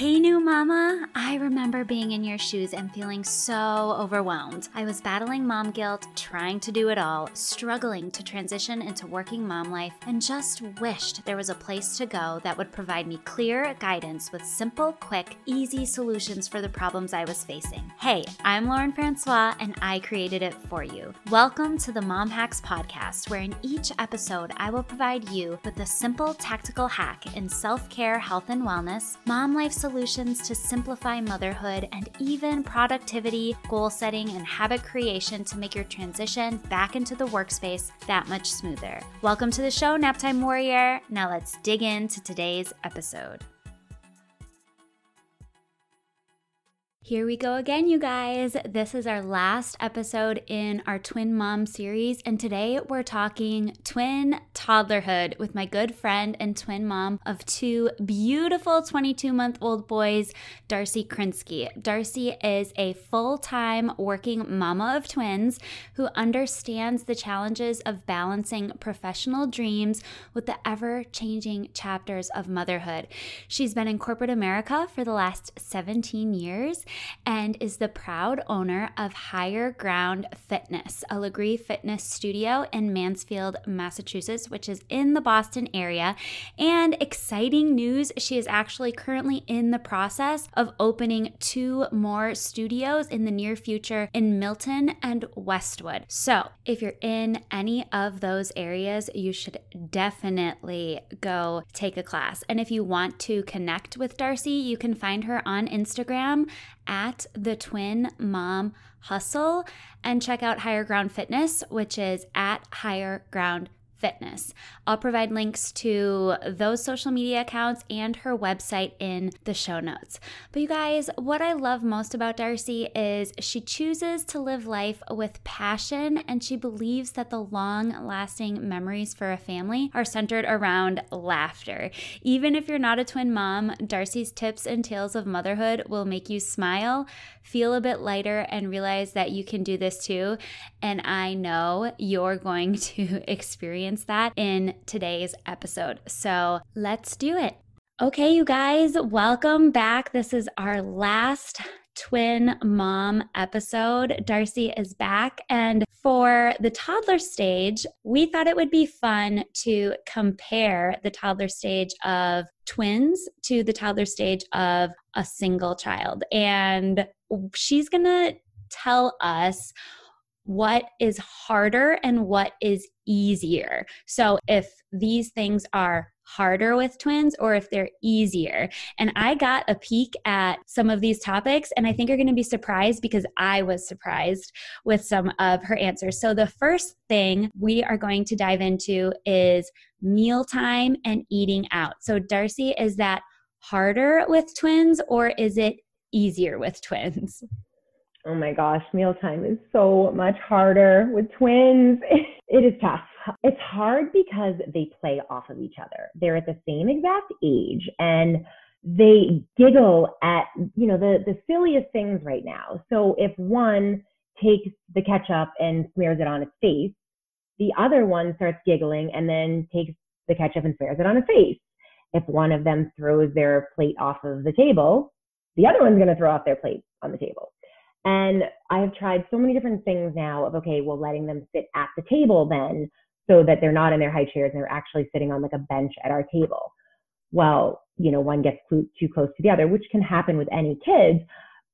Hey, new mama. I remember being in your shoes and feeling so overwhelmed. I was battling mom guilt, trying to do it all, struggling to transition into working mom life, and just wished there was a place to go that would provide me clear guidance with simple, quick, easy solutions for the problems I was facing. Hey, I'm Lauren Francois, and I created it for you. Welcome to the Mom Hacks Podcast, where in each episode, I will provide you with a simple tactical hack in self care, health, and wellness, mom life solutions to simplify motherhood, and even productivity, goal setting, and habit creation to make your transition back into the workspace that much smoother. Welcome to the show, Naptime Warrior. Now let's dig into today's episode. Here we go again, you guys. This is our last episode in our Twin Mom series, and today we're talking twin toddlerhood with my good friend and twin mom of two beautiful 22 month old boys, Darcy Krinsky. Darcy is a full time working mama of twins who understands the challenges of balancing professional dreams with the ever changing chapters of motherhood. She's been in corporate America for the last 17 years and is the proud owner of Higher Ground Fitness, a Lagree fitness studio in Mansfield, Massachusetts, which is in the Boston area. And exciting news, she is actually currently in the process of opening two more studios in the near future in Milton and Westwood. So, if you're in any of those areas, you should definitely go take a class. And if you want to connect with Darcy, you can find her on Instagram at the Twin Mom Hustle and check out Higher Ground Fitness, which is at Higher Ground Fitness. I'll provide links to those social media accounts and her website in the show notes. But you guys, what I love most about Darcy is she chooses to live life with passion and she believes that the long lasting memories for a family are centered around laughter. Even if you're not a twin mom, Darcy's tips and tales of motherhood will make you smile, feel a bit lighter, and realize that you can do this too. And I know you're going to experience experience that in today's episode. So let's do it. Okay, you guys, welcome back. This is our last twin mom episode. Darcy is back. And for the toddler stage, we thought it would be fun to compare the toddler stage of twins to the toddler stage of a single child. And she's going to tell us what is harder and what is easier. So if these things are harder with twins or if they're easier. And I got a peek at some of these topics, and I think you're going to be surprised because I was surprised with some of her answers. So, the first thing we are going to dive into is mealtime and eating out. So, Darcy, is that harder with twins or is it easier with twins? Oh my gosh, mealtime is so much harder with twins. It is tough. It's hard because they play off of each other. They're at the same exact age and they giggle at, you know, the, the silliest things right now. So if one takes the ketchup and smears it on its face, the other one starts giggling and then takes the ketchup and smears it on its face. If one of them throws their plate off of the table, the other one's going to throw off their plate on the table. And I have tried so many different things now of, okay, well, letting them sit at the table then so that they're not in their high chairs and they're actually sitting on like a bench at our table. Well, you know, one gets too close to the other, which can happen with any kids.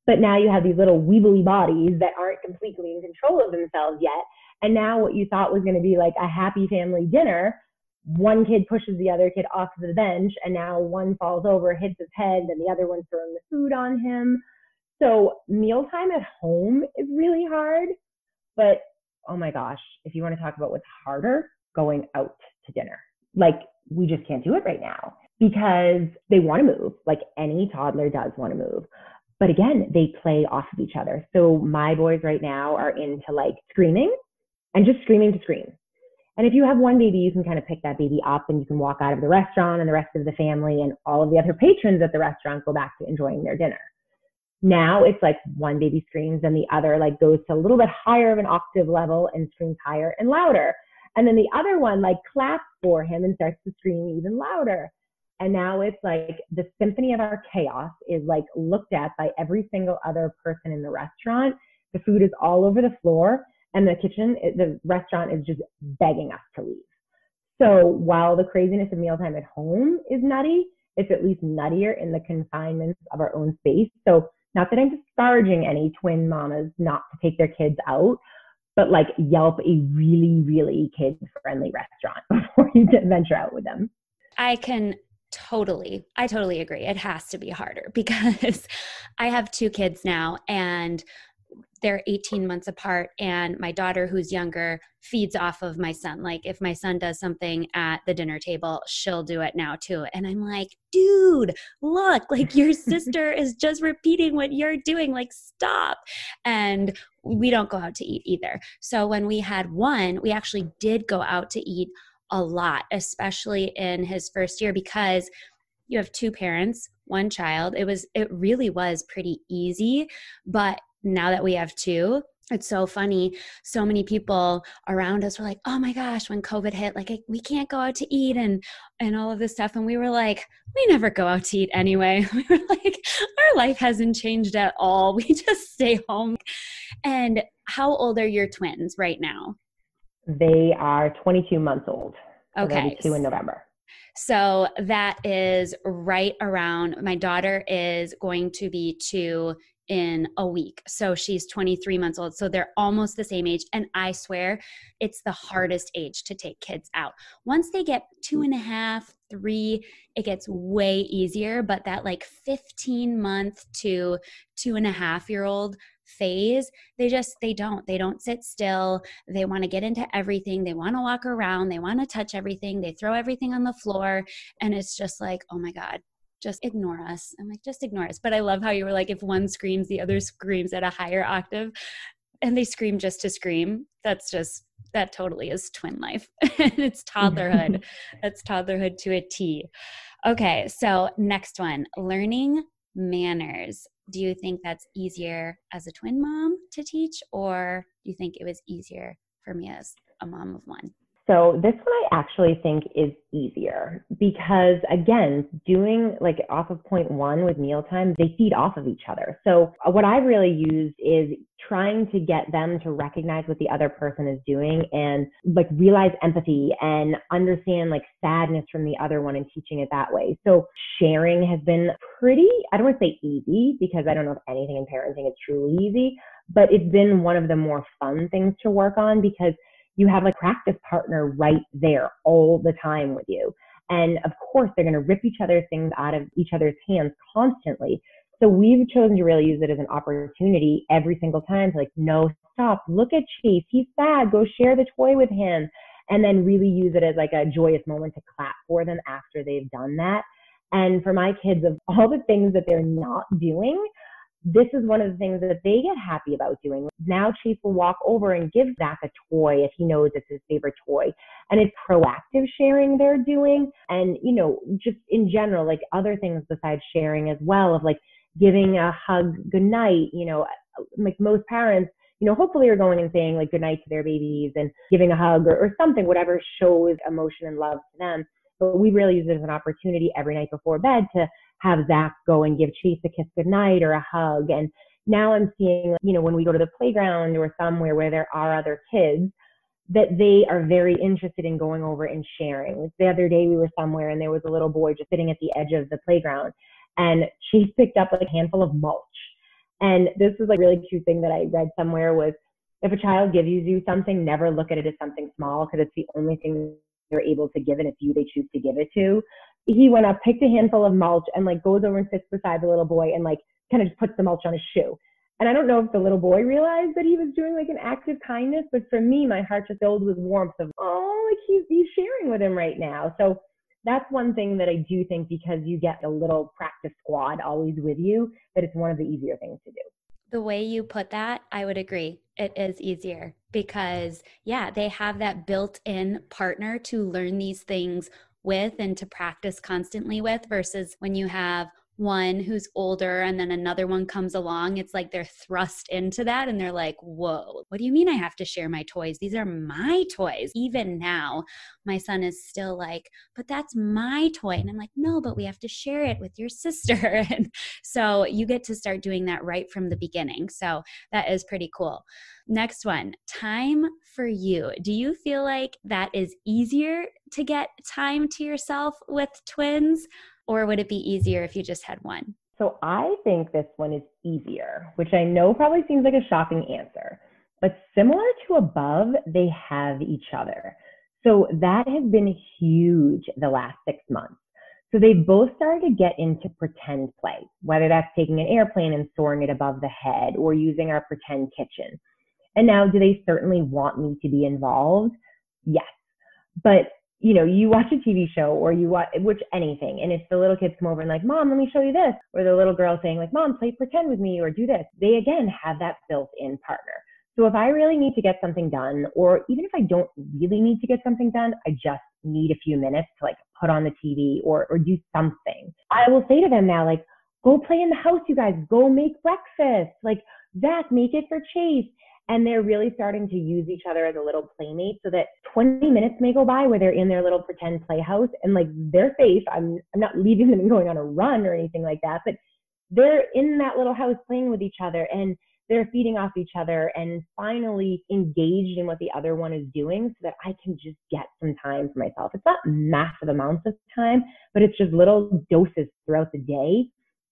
But now you have these little weebly bodies that aren't completely in control of themselves yet. And now what you thought was going to be like a happy family dinner, one kid pushes the other kid off the bench and now one falls over, hits his head, and the other one's throwing the food on him. So mealtime at home is really hard, but oh my gosh, if you want to talk about what's harder, going out to dinner. Like we just can't do it right now because they want to move, like any toddler does want to move. But again, they play off of each other. So my boys right now are into like screaming and just screaming to scream. And if you have one baby, you can kind of pick that baby up and you can walk out of the restaurant and the rest of the family and all of the other patrons at the restaurant go back to enjoying their dinner. Now it's like one baby screams and the other like goes to a little bit higher of an octave level and screams higher and louder. And then the other one like claps for him and starts to scream even louder. And now it's like the symphony of our chaos is like looked at by every single other person in the restaurant. The food is all over the floor and the kitchen, the restaurant is just begging us to leave. So while the craziness of mealtime at home is nutty, it's at least nuttier in the confinements of our own space. So not that I'm discouraging any twin mamas not to take their kids out, but like Yelp a really, really kid friendly restaurant before you venture out with them. I can totally, I totally agree. It has to be harder because I have two kids now and they're 18 months apart and my daughter who's younger feeds off of my son. Like if my son does something at the dinner table she'll do it now too. And i'm like dude look like your sister is just repeating what you're doing. Like stop. And we don't go out to eat either. So when we had one we actually did go out to eat a lot especially in his first year because you have two parents one child. It was it really was pretty easy but now that we have two, it's so funny. So many people around us were like, "Oh my gosh, when COVID hit, like we can't go out to eat and and all of this stuff." And we were like, "We never go out to eat anyway." We were like, "Our life hasn't changed at all. We just stay home." And how old are your twins right now? They are 22 months old. Okay. two in November. So that is right around my daughter is going to be two in a week. So she's 23 months old. So they're almost the same age. And I swear it's the hardest age to take kids out. Once they get two and a half, three, it gets way easier. But that like 15 month to two and a half year old phase they just they don't they don't sit still they want to get into everything they want to walk around they want to touch everything they throw everything on the floor and it's just like oh my god just ignore us. I'm like, just ignore us. But I love how you were like, if one screams, the other screams at a higher octave. And they scream just to scream. That's just, that totally is twin life. it's toddlerhood. That's toddlerhood to a T. Okay, so next one learning manners. Do you think that's easier as a twin mom to teach, or do you think it was easier for me as a mom of one? So this one I actually think is easier because again, doing like off of point one with mealtime, they feed off of each other. So what I've really used is trying to get them to recognize what the other person is doing and like realize empathy and understand like sadness from the other one and teaching it that way. So sharing has been pretty, I don't want to say easy because I don't know if anything in parenting is truly easy, but it's been one of the more fun things to work on because you have a practice partner right there all the time with you. And of course, they're going to rip each other's things out of each other's hands constantly. So we've chosen to really use it as an opportunity every single time to like, no, stop, look at Chase. He's sad. Go share the toy with him. And then really use it as like a joyous moment to clap for them after they've done that. And for my kids, of all the things that they're not doing, this is one of the things that they get happy about doing. Now Chase will walk over and give Zach a toy if he knows it's his favorite toy. And it's proactive sharing they're doing. And, you know, just in general, like other things besides sharing as well of like giving a hug goodnight, you know, like most parents, you know, hopefully are going and saying like goodnight to their babies and giving a hug or, or something, whatever shows emotion and love to them. But we really use it as an opportunity every night before bed to have Zach go and give Chase a kiss goodnight or a hug. And now I'm seeing, you know, when we go to the playground or somewhere where there are other kids, that they are very interested in going over and sharing. The other day we were somewhere and there was a little boy just sitting at the edge of the playground and Chase picked up like a handful of mulch. And this was like really cute thing that I read somewhere was if a child gives you something, never look at it as something small because it's the only thing they're able to give and it's you they choose to give it to he went up, picked a handful of mulch, and like goes over and sits beside the little boy and like kind of just puts the mulch on his shoe. And I don't know if the little boy realized that he was doing like an act of kindness, but for me, my heart just filled with warmth of, oh, like he's, he's sharing with him right now. So that's one thing that I do think because you get a little practice squad always with you, that it's one of the easier things to do. The way you put that, I would agree. It is easier because, yeah, they have that built in partner to learn these things with and to practice constantly with versus when you have one who's older and then another one comes along, it's like they're thrust into that and they're like, whoa, what do you mean I have to share my toys? These are my toys. Even now, my son is still like, but that's my toy. And I'm like, no, but we have to share it with your sister. and so you get to start doing that right from the beginning. So that is pretty cool. Next one, time for you. Do you feel like that is easier to get time to yourself with twins, or would it be easier if you just had one? So I think this one is easier, which I know probably seems like a shocking answer, but similar to above, they have each other. So that has been huge the last six months. So they both started to get into pretend play, whether that's taking an airplane and soaring it above the head or using our pretend kitchen. And now, do they certainly want me to be involved? Yes. But you know, you watch a TV show or you watch which anything, and if the little kids come over and like, Mom, let me show you this, or the little girl saying like, Mom, play pretend with me or do this, they again have that built-in partner. So if I really need to get something done, or even if I don't really need to get something done, I just need a few minutes to like put on the TV or or do something. I will say to them now, like, go play in the house, you guys, go make breakfast. Like, Zach, make it for Chase and they're really starting to use each other as a little playmate so that 20 minutes may go by where they're in their little pretend playhouse and like they're safe. I'm, I'm not leaving them and going on a run or anything like that, but they're in that little house playing with each other and they're feeding off each other and finally engaged in what the other one is doing so that I can just get some time for myself. It's not massive amounts of time, but it's just little doses throughout the day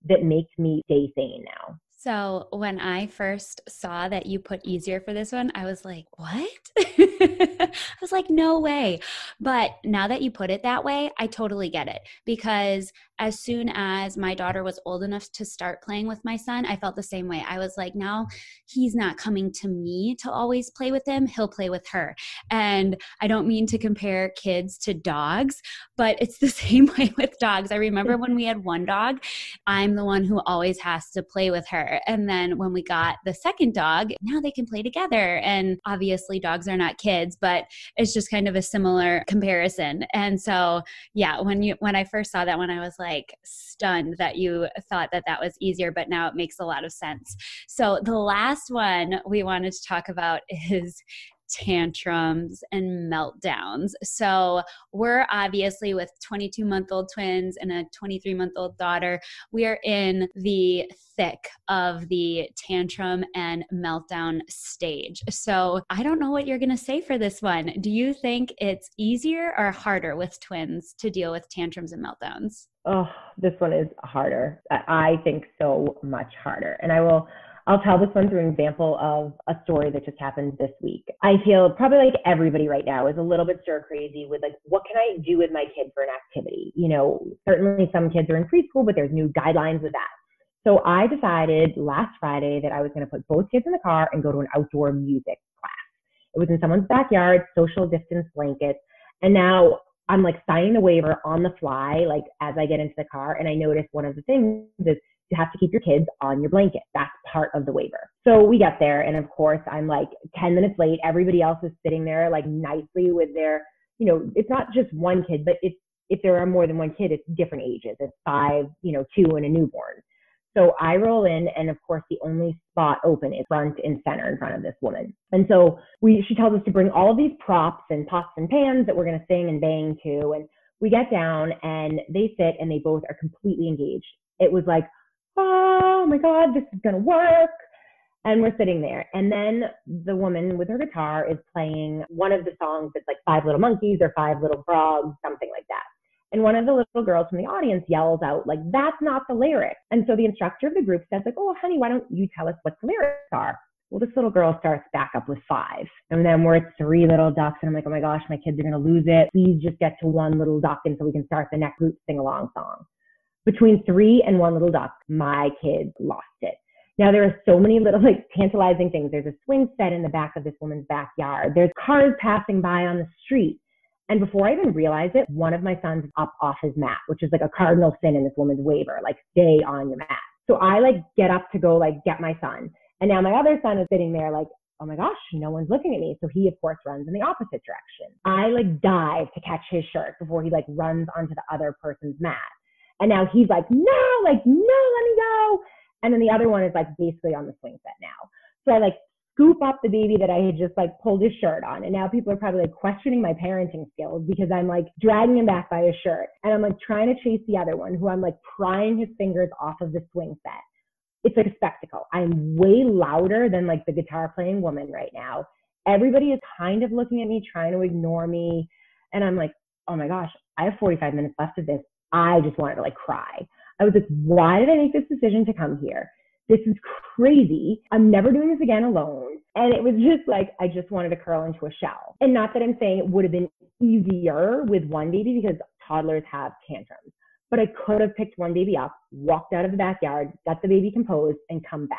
that makes me stay sane now. So when I first saw that you put easier for this one, I was like, what? I was like, no way. But now that you put it that way, I totally get it because as soon as my daughter was old enough to start playing with my son, I felt the same way. I was like, now he's not coming to me to always play with him, he'll play with her. And I don't mean to compare kids to dogs, but it's the same way with dogs. I remember when we had one dog, I'm the one who always has to play with her. And then when we got the second dog, now they can play together. And obviously, dogs are not kids, but it's just kind of a similar comparison. And so, yeah, when you when I first saw that one, I was like, like stunned that you thought that that was easier, but now it makes a lot of sense. So the last one we wanted to talk about is tantrums and meltdowns. So, we're obviously with 22 month old twins and a 23 month old daughter. We are in the thick of the tantrum and meltdown stage. So, I don't know what you're going to say for this one. Do you think it's easier or harder with twins to deal with tantrums and meltdowns? Oh, this one is harder. I think so much harder. And I will I'll tell this one through an example of a story that just happened this week. I feel probably like everybody right now is a little bit stir crazy with like, what can I do with my kid for an activity? You know, certainly some kids are in preschool, but there's new guidelines with that. So I decided last Friday that I was going to put both kids in the car and go to an outdoor music class. It was in someone's backyard, social distance blankets. And now I'm like signing the waiver on the fly, like as I get into the car. And I noticed one of the things is you have to keep your kids on your blanket. That's part of the waiver. So we get there, and of course, I'm like 10 minutes late. Everybody else is sitting there like nicely with their, you know, it's not just one kid, but it's if there are more than one kid, it's different ages. It's five, you know, two and a newborn. So I roll in, and of course, the only spot open is front and center in front of this woman. And so we, she tells us to bring all of these props and pots and pans that we're going to sing and bang to. And we get down, and they sit, and they both are completely engaged. It was like, oh my God, this is going to work. And we're sitting there. And then the woman with her guitar is playing one of the songs that's like Five Little Monkeys or Five Little Frogs, something like that. And one of the little girls from the audience yells out, like, that's not the lyric. And so the instructor of the group says, like, oh, honey, why don't you tell us what the lyrics are? Well, this little girl starts back up with five. And then we're at three little ducks. And I'm like, oh my gosh, my kids are going to lose it. Please just get to one little duck. And so we can start the next group sing along song between three and one little duck, my kids lost it. Now there are so many little like tantalizing things. There's a swing set in the back of this woman's backyard. There's cars passing by on the street. And before I even realize it, one of my sons is up off his mat, which is like a cardinal sin in this woman's waiver, like stay on your mat. So I like get up to go like get my son. And now my other son is sitting there like, oh my gosh, no one's looking at me. So he of course runs in the opposite direction. I like dive to catch his shirt before he like runs onto the other person's mat. And now he's like, no, like, no, let me go. And then the other one is like basically on the swing set now. So I like scoop up the baby that I had just like pulled his shirt on. And now people are probably like questioning my parenting skills because I'm like dragging him back by his shirt. And I'm like trying to chase the other one who I'm like prying his fingers off of the swing set. It's like a spectacle. I'm way louder than like the guitar playing woman right now. Everybody is kind of looking at me, trying to ignore me. And I'm like, oh my gosh, I have 45 minutes left of this. I just wanted to like cry. I was like, why did I make this decision to come here? This is crazy. I'm never doing this again alone. And it was just like, I just wanted to curl into a shell. And not that I'm saying it would have been easier with one baby because toddlers have tantrums, but I could have picked one baby up, walked out of the backyard, got the baby composed, and come back.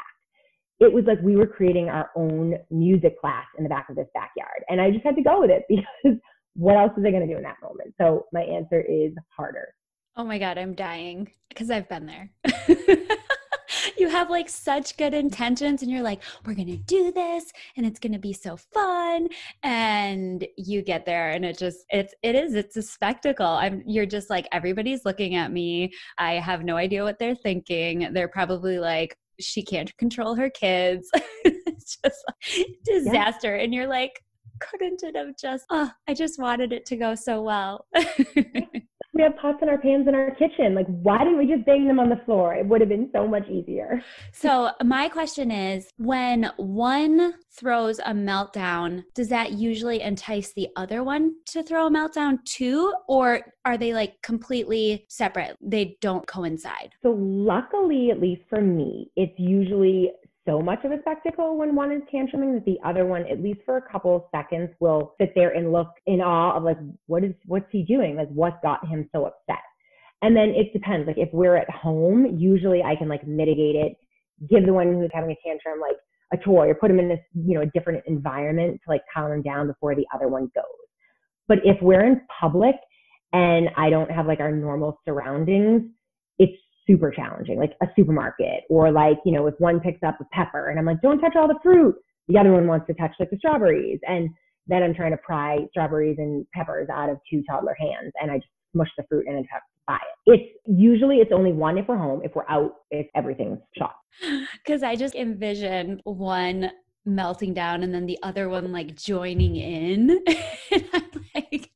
It was like we were creating our own music class in the back of this backyard. And I just had to go with it because what else was I going to do in that moment? So my answer is harder. Oh my God, I'm dying because I've been there. you have like such good intentions and you're like, we're going to do this and it's going to be so fun. And you get there and it just, it's, it is, it's a spectacle. I'm, you're just like, everybody's looking at me. I have no idea what they're thinking. They're probably like, she can't control her kids. it's just like disaster. Yeah. And you're like, couldn't it have just, oh, I just wanted it to go so well. we have pots and our pans in our kitchen. Like, why didn't we just bang them on the floor? It would have been so much easier. So, my question is when one throws a meltdown, does that usually entice the other one to throw a meltdown too? Or are they like completely separate? They don't coincide? So, luckily, at least for me, it's usually so much of a spectacle when one is tantruming that the other one, at least for a couple of seconds, will sit there and look in awe of like, what is, what's he doing? Like, what got him so upset? And then it depends. Like, if we're at home, usually I can like mitigate it, give the one who's having a tantrum like a toy or put him in this, you know, a different environment to like calm him down before the other one goes. But if we're in public and I don't have like our normal surroundings, super challenging, like a supermarket, or like, you know, if one picks up a pepper and I'm like, don't touch all the fruit, the other one wants to touch like the strawberries. And then I'm trying to pry strawberries and peppers out of two toddler hands and I just smush the fruit and attempt to buy it. It's usually it's only one if we're home. If we're out, if everything's shot. Because I just envision one melting down and then the other one like joining in. like,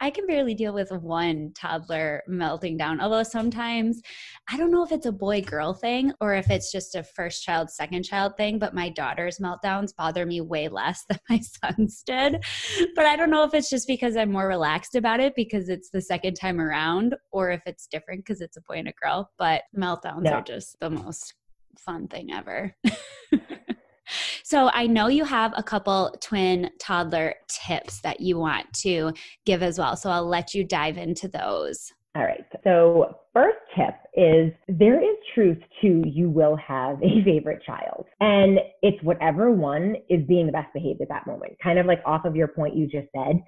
I can barely deal with one toddler melting down. Although sometimes I don't know if it's a boy girl thing or if it's just a first child, second child thing, but my daughter's meltdowns bother me way less than my son's did. But I don't know if it's just because I'm more relaxed about it because it's the second time around or if it's different because it's a boy and a girl. But meltdowns yeah. are just the most fun thing ever. So I know you have a couple twin toddler tips that you want to give as well. So I'll let you dive into those. All right. So, first tip is there is truth to you will have a favorite child. And it's whatever one is being the best behaved at that moment, kind of like off of your point you just said.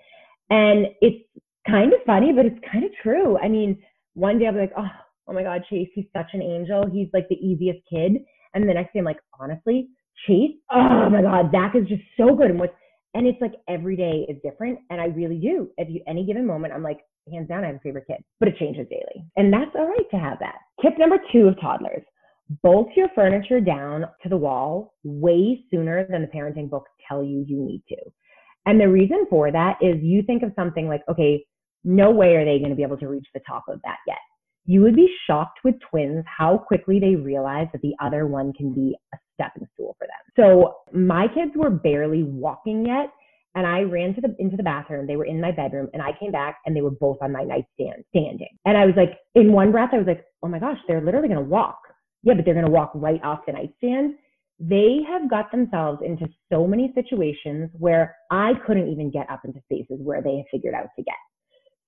And it's kind of funny, but it's kind of true. I mean, one day I'll be like, oh, oh my God, Chase, he's such an angel. He's like the easiest kid. And the next day I'm like, honestly, Chase, oh my God, Zach is just so good. And what's and it's like every day is different. And I really do. At any given moment, I'm like, hands down, I have a favorite kid, but it changes daily. And that's all right to have that. Tip number two of toddlers bolt your furniture down to the wall way sooner than the parenting books tell you you need to. And the reason for that is you think of something like, okay, no way are they going to be able to reach the top of that yet. You would be shocked with twins how quickly they realize that the other one can be a stepping stool for them. So my kids were barely walking yet. And I ran to the into the bathroom. They were in my bedroom, and I came back, and they were both on my nightstand standing. And I was like, in one breath, I was like, "Oh my gosh, they're literally going to walk." Yeah, but they're going to walk right off the nightstand. They have got themselves into so many situations where I couldn't even get up into spaces where they have figured out to get.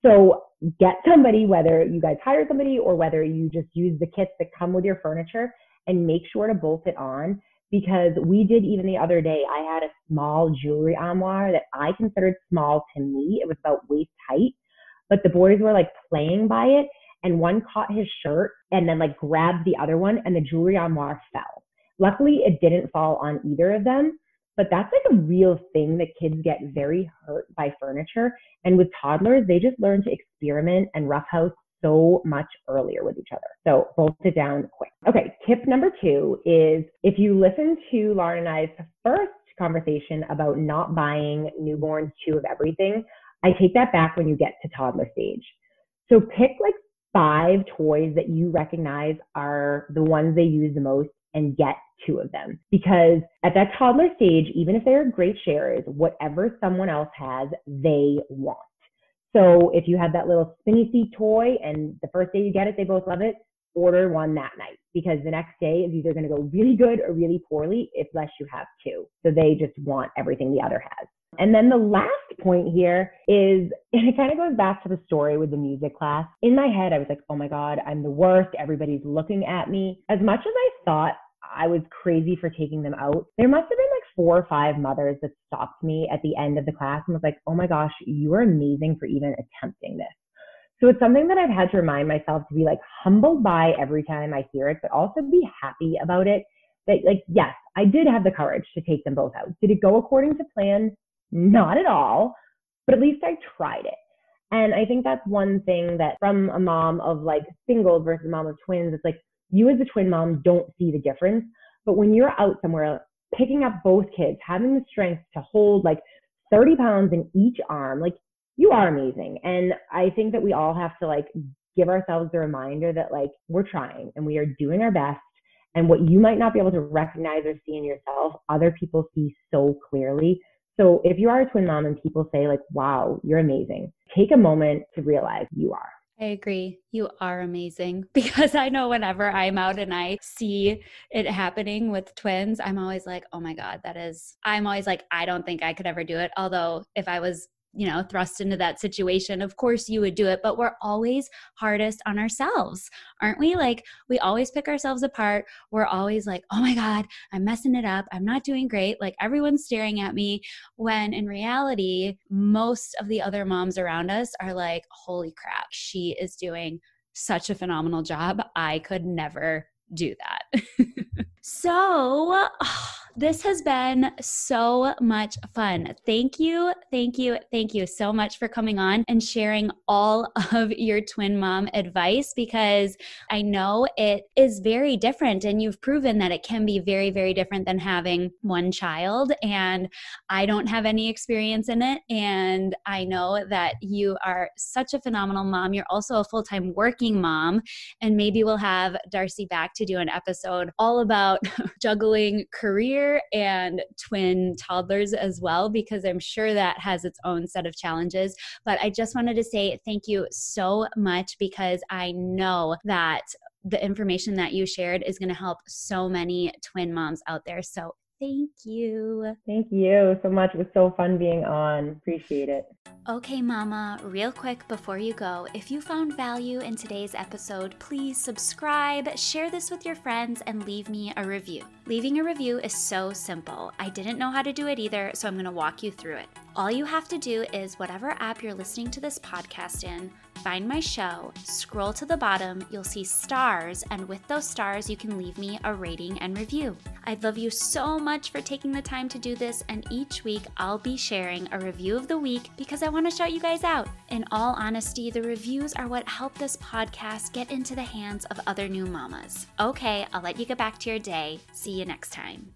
So get somebody, whether you guys hire somebody or whether you just use the kits that come with your furniture and make sure to bolt it on because we did even the other day, I had a small jewelry armoire that I considered small to me. It was about waist height, but the boys were like playing by it and one caught his shirt and then like grabbed the other one and the jewelry armoire fell. Luckily, it didn't fall on either of them, but that's like a real thing that kids get very hurt by furniture. And with toddlers, they just learn to experiment and roughhouse so much earlier with each other. So both sit down quick. Okay, tip number two is if you listen to Lauren and I's first conversation about not buying newborns two of everything, I take that back when you get to toddler stage. So pick like five toys that you recognize are the ones they use the most and get two of them. Because at that toddler stage, even if they're great sharers, whatever someone else has, they want. So if you have that little spinny seat toy and the first day you get it, they both love it, order one that night because the next day is either going to go really good or really poorly if less you have two. So they just want everything the other has. And then the last point here is, and it kind of goes back to the story with the music class. In my head, I was like, oh my God, I'm the worst. Everybody's looking at me. As much as I thought I was crazy for taking them out, there must have been like four or five mothers that stopped me at the end of the class and was like, oh my gosh, you are amazing for even attempting this. So it's something that I've had to remind myself to be like humbled by every time I hear it, but also be happy about it. That like, yes, I did have the courage to take them both out. Did it go according to plan? Not at all, but at least I tried it. And I think that's one thing that from a mom of like single versus a mom of twins, it's like you as a twin mom don't see the difference. But when you're out somewhere picking up both kids, having the strength to hold like 30 pounds in each arm, like you are amazing. And I think that we all have to like give ourselves the reminder that like we're trying and we are doing our best. And what you might not be able to recognize or see in yourself, other people see so clearly. So if you are a twin mom and people say like, wow, you're amazing, take a moment to realize you are. I agree. You are amazing because I know whenever I'm out and I see it happening with twins, I'm always like, oh my God, that is, I'm always like, I don't think I could ever do it. Although if I was you know thrust into that situation of course you would do it but we're always hardest on ourselves aren't we? Like we always pick ourselves apart. We're always like oh my god i'm messing it up. I'm not doing great. Like everyone's staring at me when in reality most of the other moms around us are like holy crap she is doing such a phenomenal job. I could never do that so this has been so much fun. Thank you, thank you, thank you so much for coming on and sharing all of your twin mom advice because I know it is very different and you've proven that it can be very, very different than having one child. And I don't have any experience in it. And I know that you are such a phenomenal mom. You're also a full time working mom. And maybe we'll have Darcy back to do an episode all about juggling career and twin toddlers as well, because I'm sure that has its own set of challenges. But I just wanted to say thank you so much because I know that the information that you shared is going to help so many twin moms out there. So Thank you. Thank you so much. It was so fun being on. Appreciate it. Okay, Mama, real quick before you go, if you found value in today's episode, please subscribe, share this with your friends, and leave me a review. Leaving a review is so simple. I didn't know how to do it either, so I'm going to walk you through it. All you have to do is whatever app you're listening to this podcast in, find my show, scroll to the bottom, you'll see stars, and with those stars, you can leave me a rating and review. I'd love you so much for taking the time to do this, and each week I'll be sharing a review of the week because I want to shout you guys out. In all honesty, the reviews are what help this podcast get into the hands of other new mamas. Okay, I'll let you get back to your day. See you next time.